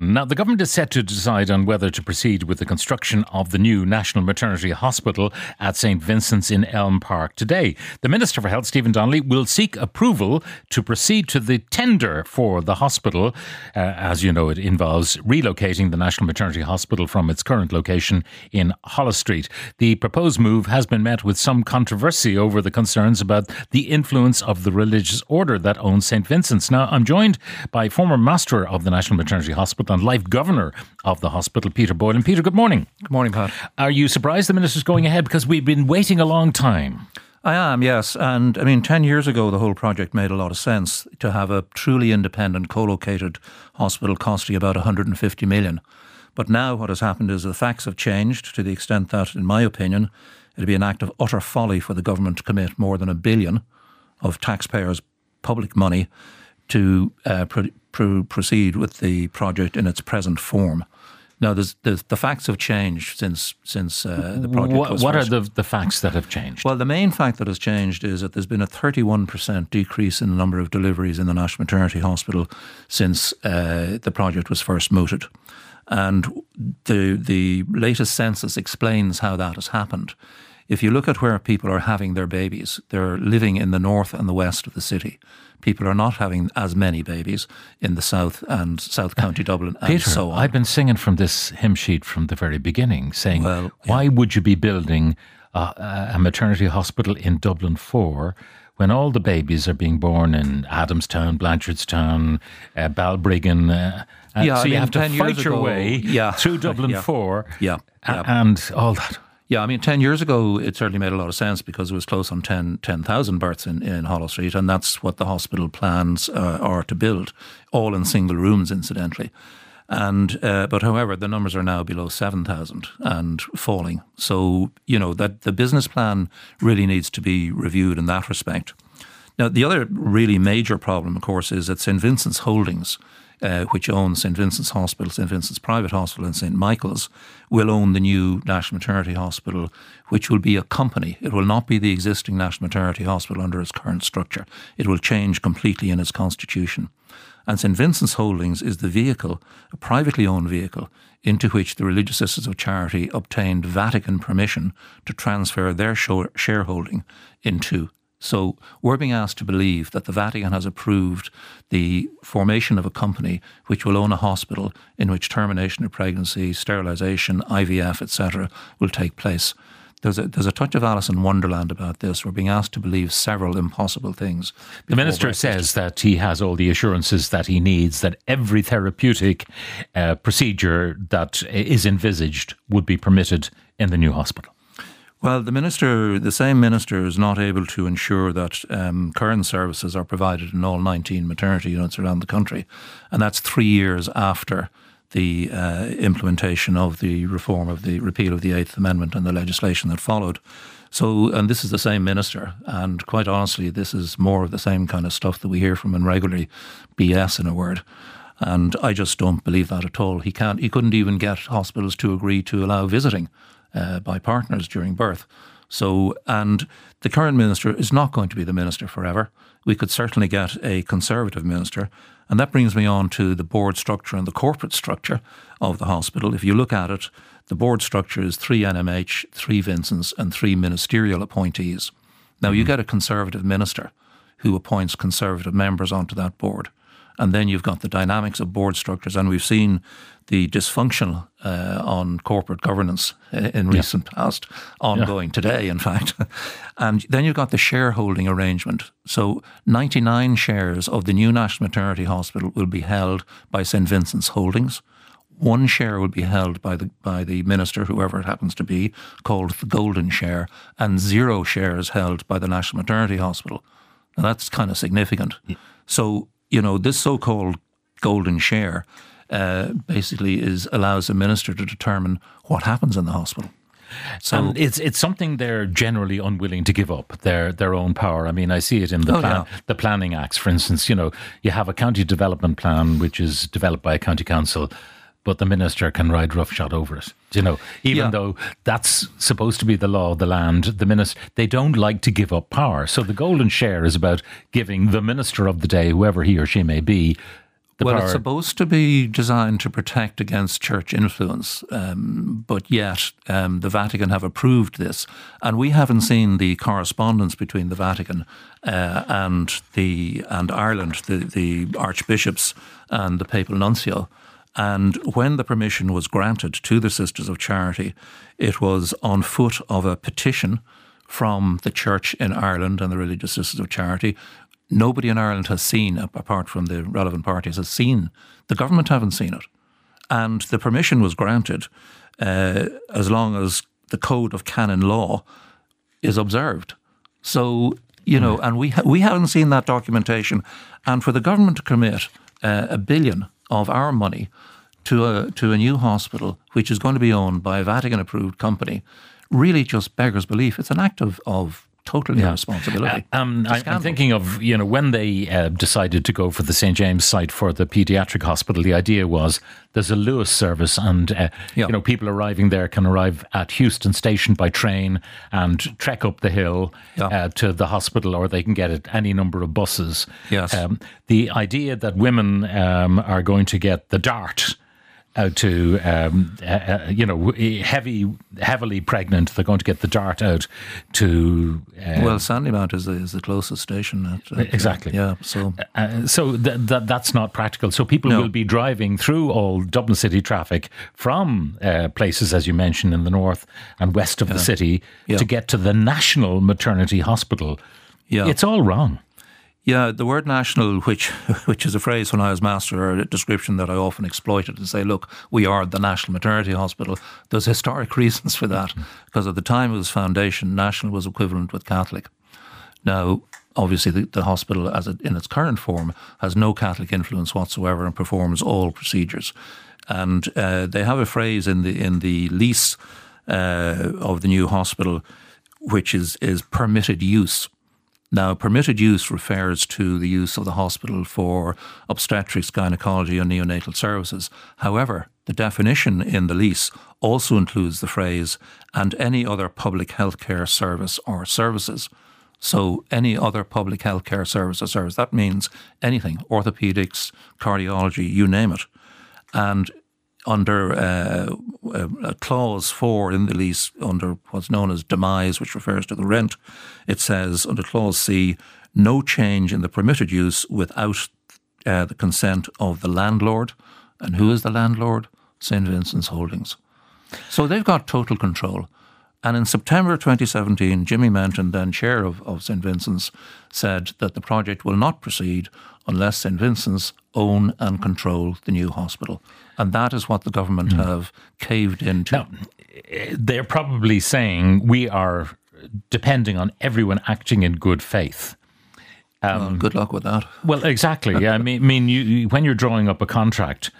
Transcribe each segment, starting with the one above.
Now, the government is set to decide on whether to proceed with the construction of the new National Maternity Hospital at St Vincent's in Elm Park today. The Minister for Health, Stephen Donnelly, will seek approval to proceed to the tender for the hospital. Uh, as you know, it involves relocating the National Maternity Hospital from its current location in Holles Street. The proposed move has been met with some controversy over the concerns about the influence of the religious order that owns St Vincent's. Now, I'm joined by former master of the National Maternity Hospital and life governor of the hospital, Peter Boylan. Peter, good morning. Good morning, Pat. Are you surprised the minister's going ahead because we've been waiting a long time? I am, yes. And I mean, 10 years ago, the whole project made a lot of sense to have a truly independent, co located hospital costing about 150 million. But now what has happened is the facts have changed to the extent that, in my opinion, it'd be an act of utter folly for the government to commit more than a billion of taxpayers' public money to uh, pro- pro- proceed with the project in its present form. Now, there's, there's, the facts have changed since since uh, the project What, was what are the, the facts that have changed? well, the main fact that has changed is that there's been a 31% decrease in the number of deliveries in the National Maternity Hospital since uh, the project was first mooted. And the, the latest census explains how that has happened. If you look at where people are having their babies, they're living in the north and the west of the city. People are not having as many babies in the south and South County Dublin and Peter, so on. I've been singing from this hymn sheet from the very beginning, saying, Well, why would you be building a, a maternity hospital in Dublin 4 when all the babies are being born in Adamstown, Blanchardstown, uh, Balbriggan? Uh, Yeah, so I you mean, have to 10 years fight your ago- way yeah. through Dublin Yeah. 4 Yeah, yeah. and all that. Yeah, I mean, 10 years ago, it certainly made a lot of sense because it was close on 10 10,000 births in, in Holles Street, and that's what the hospital plans uh, are to build, all in single rooms, incidentally. And uh, but however, the numbers are now below seven thousand and falling. So you know that the business plan really needs to be reviewed in that respect. Now, the other really major problem, of course, is that St Vincent's Holdings, uh, which owns St Vincent's Hospital, St Vincent's Private Hospital, and St Michael's, will own the new National Maternity Hospital, which will be a company. It will not be the existing National Maternity Hospital under its current structure. It will change completely in its constitution. And St Vincent's Holdings is the vehicle, a privately owned vehicle, into which the Religious Sisters of Charity obtained Vatican permission to transfer their shareholding into. So we're being asked to believe that the Vatican has approved the formation of a company which will own a hospital in which termination of pregnancy, sterilisation, IVF, etc., will take place. There's a, there's a touch of Alice in Wonderland about this. We're being asked to believe several impossible things. The minister says that he has all the assurances that he needs, that every therapeutic uh, procedure that is envisaged would be permitted in the new hospital. Well, the minister, the same minister, is not able to ensure that um, current services are provided in all 19 maternity units around the country, and that's three years after the uh, implementation of the reform of the repeal of the Eighth Amendment and the legislation that followed. So, and this is the same minister, and quite honestly, this is more of the same kind of stuff that we hear from him regularly, BS in a word. And I just don't believe that at all. He can't. He couldn't even get hospitals to agree to allow visiting uh, by partners during birth. So, and the current minister is not going to be the minister forever. We could certainly get a conservative minister. And that brings me on to the board structure and the corporate structure of the hospital. If you look at it, the board structure is three NMH, three Vincents, and three ministerial appointees. Now, you get a conservative minister who appoints conservative members onto that board. And then you've got the dynamics of board structures, and we've seen the dysfunction uh, on corporate governance uh, in recent past, ongoing today, in fact. and then you've got the shareholding arrangement. So 99 shares of the new National Maternity Hospital will be held by St Vincent's Holdings. One share will be held by the by the minister, whoever it happens to be, called the golden share, and zero shares held by the National Maternity Hospital. Now that's kind of significant. So you know this so-called golden share uh, basically is allows a minister to determine what happens in the hospital. So and it's it's something they're generally unwilling to give up their their own power. I mean, I see it in the Oh, plan, yeah. the planning acts. For instance, you know, you have a county development plan which is developed by a county council. But the minister can ride roughshod over it. You know, even Yeah. though that's supposed to be the law of the land, the minister they don't like to give up power. So the golden share is about giving the minister of the day, whoever he or she may be, the well, power. it's supposed to be designed to protect against church influence, um, but yet um, the Vatican have approved this, and we haven't seen the correspondence between the Vatican uh, and the and Ireland, the, the archbishops and the papal nuncio. And when the permission was granted to the Sisters of Charity, it was on foot of a petition from the church in Ireland and the Religious Sisters of Charity. Nobody in Ireland has seen, apart from the relevant parties, has seen. The government haven't seen it. And the permission was granted uh, as long as the code of canon law is observed. So, you know, and we, ha- we haven't seen that documentation. And for the government to commit uh, a billion of our money to a, to a new hospital, which is going to be owned by a Vatican approved company, really just beggars belief. It's an act of, of total irresponsibility. Um, It's a I, I'm thinking of you know when they uh, decided to go for the St James site for the paediatric hospital. The idea was there's a Luas service, and uh, Yeah. you know people arriving there can arrive at Heuston Station by train and trek up the hill Yeah. uh, to the hospital, or they can get it any number of buses. Yes. Um, the idea that women um, are going to get the dart out to um, uh, uh, you know heavy, heavily pregnant. They're going to get the dart out to uh, Well, Sandymount is the, is the closest station. At, at, Exactly. Yeah. So Uh, so th- th- that's not practical. So people No. will be driving through all Dublin city traffic from uh, places, as you mentioned, in the north and west of the city Yeah. to get to the National Maternity Hospital. Yeah. It's all wrong. Yeah, the word national, which which is a phrase when I was master, or a description that I often exploited to say, look, we are the National Maternity Hospital. There's historic reasons for that, because at the time of its foundation, national was equivalent with Catholic. Now, obviously, the, the hospital, as it, in its current form, has no Catholic influence whatsoever and performs all procedures. And uh, they have a phrase in the in the lease uh, of the new hospital, which is is permitted use. Now, permitted use refers to the use of the hospital for obstetrics, gynecology, and neonatal services. However, the definition in the lease also includes the phrase and any other public healthcare service or services. So, any other public healthcare service or service, that means anything orthopedics, cardiology, you name it. And under uh, a, clause four in the lease, under what's known as demise, which refers to the rent, it says under clause C, no change in the permitted use without uh, the consent of the landlord. And who is the landlord? St. Vincent's Holdings. So they've got total control. And in September 2017, Jimmy Menton, then chair of, of St. Vincent's, said that the project will not proceed unless St. Vincent's own and control the new hospital. And that is what the government have caved into. Now, they're probably saying we are depending on everyone acting in good faith. Well, good luck with that. Well, exactly. Yeah, I mean, I mean you, when you're drawing up a contract,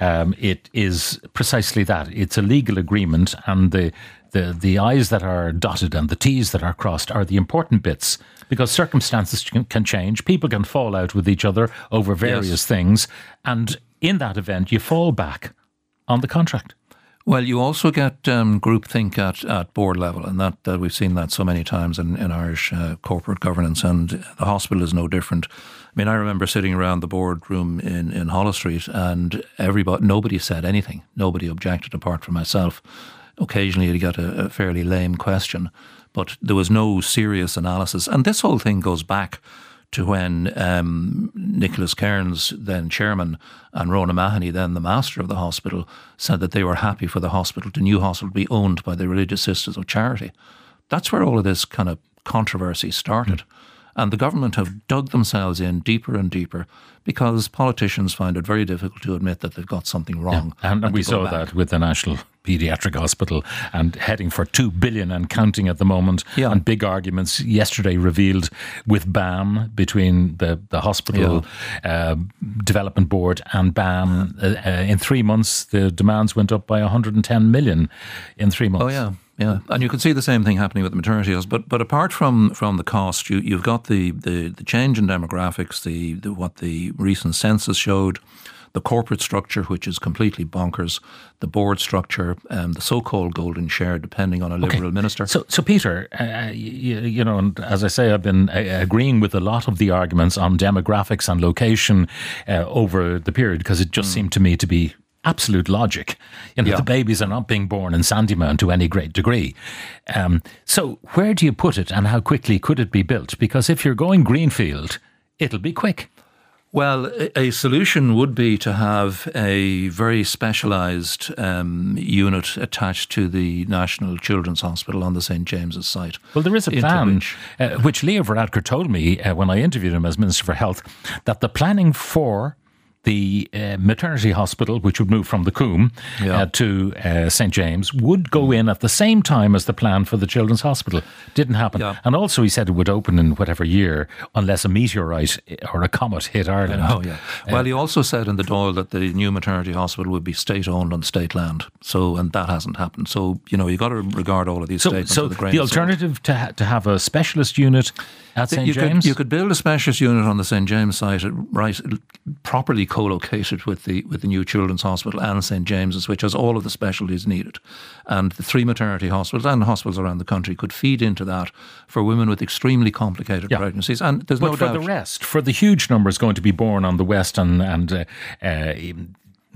um, it is precisely that. It's a legal agreement, and the, the the I's that are dotted and the T's that are crossed are the important bits because circumstances can, can change. People can fall out with each other over various Yes. things, and in that event, you fall back on the contract. Well, you also get um, groupthink at, at board level, and that, that we've seen that so many times in, in Irish uh, corporate governance, and the hospital is no different. I mean, I remember sitting around the boardroom in, in Holles Street, and everybody, nobody said anything. Nobody objected apart from myself. Occasionally, you'd get a, a fairly lame question, but there was no serious analysis. And this whole thing goes back to when um, Nicholas Kearns, then chairman, and Rhona Mahony, then the master of the hospital, said that they were happy for the hospital, the new hospital, to be owned by the Religious Sisters of Charity. That's where all of this kind of controversy started. And the government have dug themselves in deeper and deeper because politicians find it very difficult to admit that they've got something wrong. And, to we saw back. that with the National Paediatric Hospital and heading for 2 billion and counting at the moment. Yeah. And big arguments yesterday revealed with BAM between the, the hospital uh, development board and BAM. Uh, uh, in three months, the demands went up by 110 million in three months. Oh yeah, yeah, and you can see the same thing happening with the maternity house. But but apart from from the cost, you you've got the the, the change in demographics, the, the what the recent census showed, the corporate structure, which is completely bonkers, the board structure, um, the so-called golden share, depending on a liberal Okay. minister. So, so Peter, uh, you, you know, and as I say, I've been uh, agreeing with a lot of the arguments on demographics and location uh, over the period because it just seemed to me to be absolute logic. You know, Yeah. the babies are not being born in Sandymount to any great degree. Um, so, where do you put it, and how quickly could it be built? Because if you're going greenfield, it'll be quick. Well, a- solution would be to have a very specialised um, unit attached to the National Children's Hospital on the St James's site. Well, there is a plan, which- uh, which Leo Varadkar told me uh, when I interviewed him as Minister for Health, that the planning for the uh, maternity hospital, which would move from the Coombe Yeah. uh, to uh, St James, would go in at the same time as the plan for the Children's Hospital. Didn't happen. Yeah. And also, he said it would open in whatever year, unless a meteorite or a comet hit Ireland. Oh, yeah. Well, he also said in the Dáil that the new maternity hospital would be state owned on state land. So, and that hasn't happened. So, you know, you have got to regard all of these So, statements so grain the alternative to ha- to have a specialist unit at St you James. Could, you could build a specialist unit on the St James site, uh, right, properly co-located with the with the new Children's Hospital and St James's, which has all of the specialties needed, and the three maternity hospitals and hospitals around the country could feed into that for women with extremely complicated Yeah. pregnancies. And there's But no for doubt. the rest, for the huge numbers going to be born on the west and and uh, uh,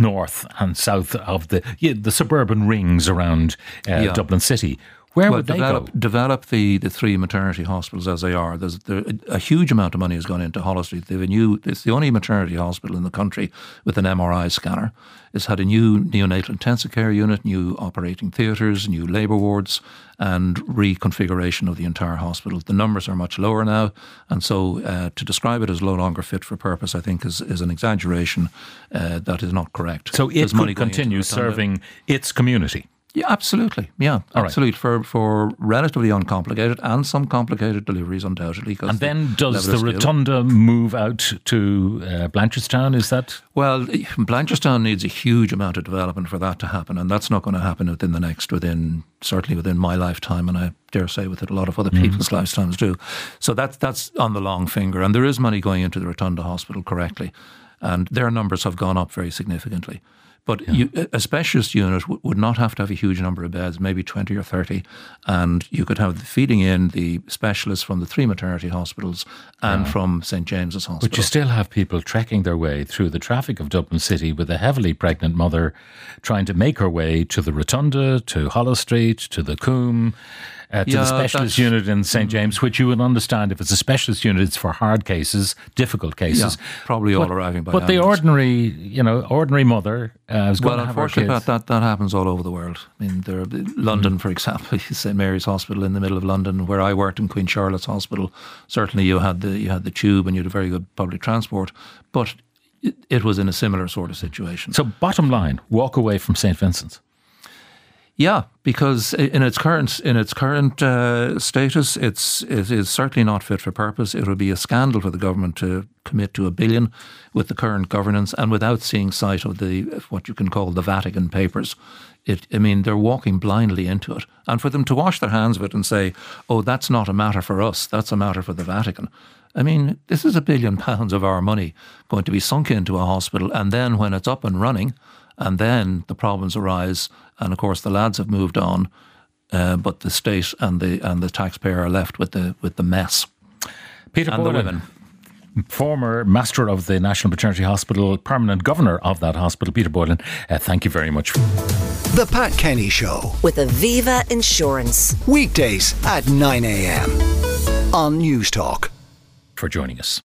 north and south of the yeah, the suburban rings around uh, Yeah. Dublin City, where well, would they develop, go? develop the, the three maternity hospitals as they are. There's there, a huge amount of money has gone into Holles Street. They have a new. It's the only maternity hospital in the country with an MRI scanner. It's had a new neonatal intensive care unit, new operating theatres, new labour wards, and reconfiguration of the entire hospital. The numbers are much lower now, and so uh, to describe it as no longer fit for purpose, I think, is, is an exaggeration uh, that is not correct. So it There's money could continue the Rotunda. serving its community. Yeah, absolutely. Yeah, All right. absolutely. For for relatively uncomplicated and some complicated deliveries, undoubtedly. And then does the rotunda move out to uh, Blanchardstown? Is that Well, Blanchardstown needs a huge amount of development for that to happen, and that's not going to happen within the next, within certainly within my lifetime, and I dare say within a lot of other people's lifetimes too. So that's that's on the long finger, and there is money going into the Rotunda Hospital correctly, and their numbers have gone up very significantly. But you, a specialist unit w- would not have to have a huge number of beds, maybe 20 or 30, and you could have feeding in the specialists from the three maternity hospitals and from St James's Hospital. But you still have people trekking their way through the traffic of Dublin City with a heavily pregnant mother trying to make her way to the Rotunda, to Holles Street, to the Coombe, uh, to Yeah, the specialist unit in St James, which you would understand if it's a specialist unit, it's for hard cases, difficult cases. Yeah, probably all arriving by But the ordinary, you know, ordinary mother uh, is going Well, to have her unfortunately, that, that, that happens all over the world. I mean, there, London, for example, St Mary's Hospital in the middle of London, where I worked in Queen Charlotte's Hospital. Certainly, you had the you had the tube and you had a very good public transport, but it, it was in a similar sort of situation. So, bottom line, walk away from St. Vincent's. Yeah, because in its current in its current uh, status, it's it is certainly not fit for purpose. It would be a scandal for the government to commit to a billion with the current governance and without seeing sight of the what you can call the Vatican papers. It, I mean, they're walking blindly into it, and for them to wash their hands of it and say, "Oh, that's not a matter for us. That's a matter for the Vatican." I mean, this is a billion pounds of our money going to be sunk into a hospital, and then when it's up and running, and then the problems arise, and of course the lads have moved on, uh, but the state and the and the taxpayer are left with the with the mess Peter and the Boylan, women. former master of the National Maternity Hospital, permanent governor of that hospital, Peter Boylan, uh, thank you very much. The Pat Kenny Show. With Aviva Insurance. Weekdays at 9 a.m. on News Talk. for joining us.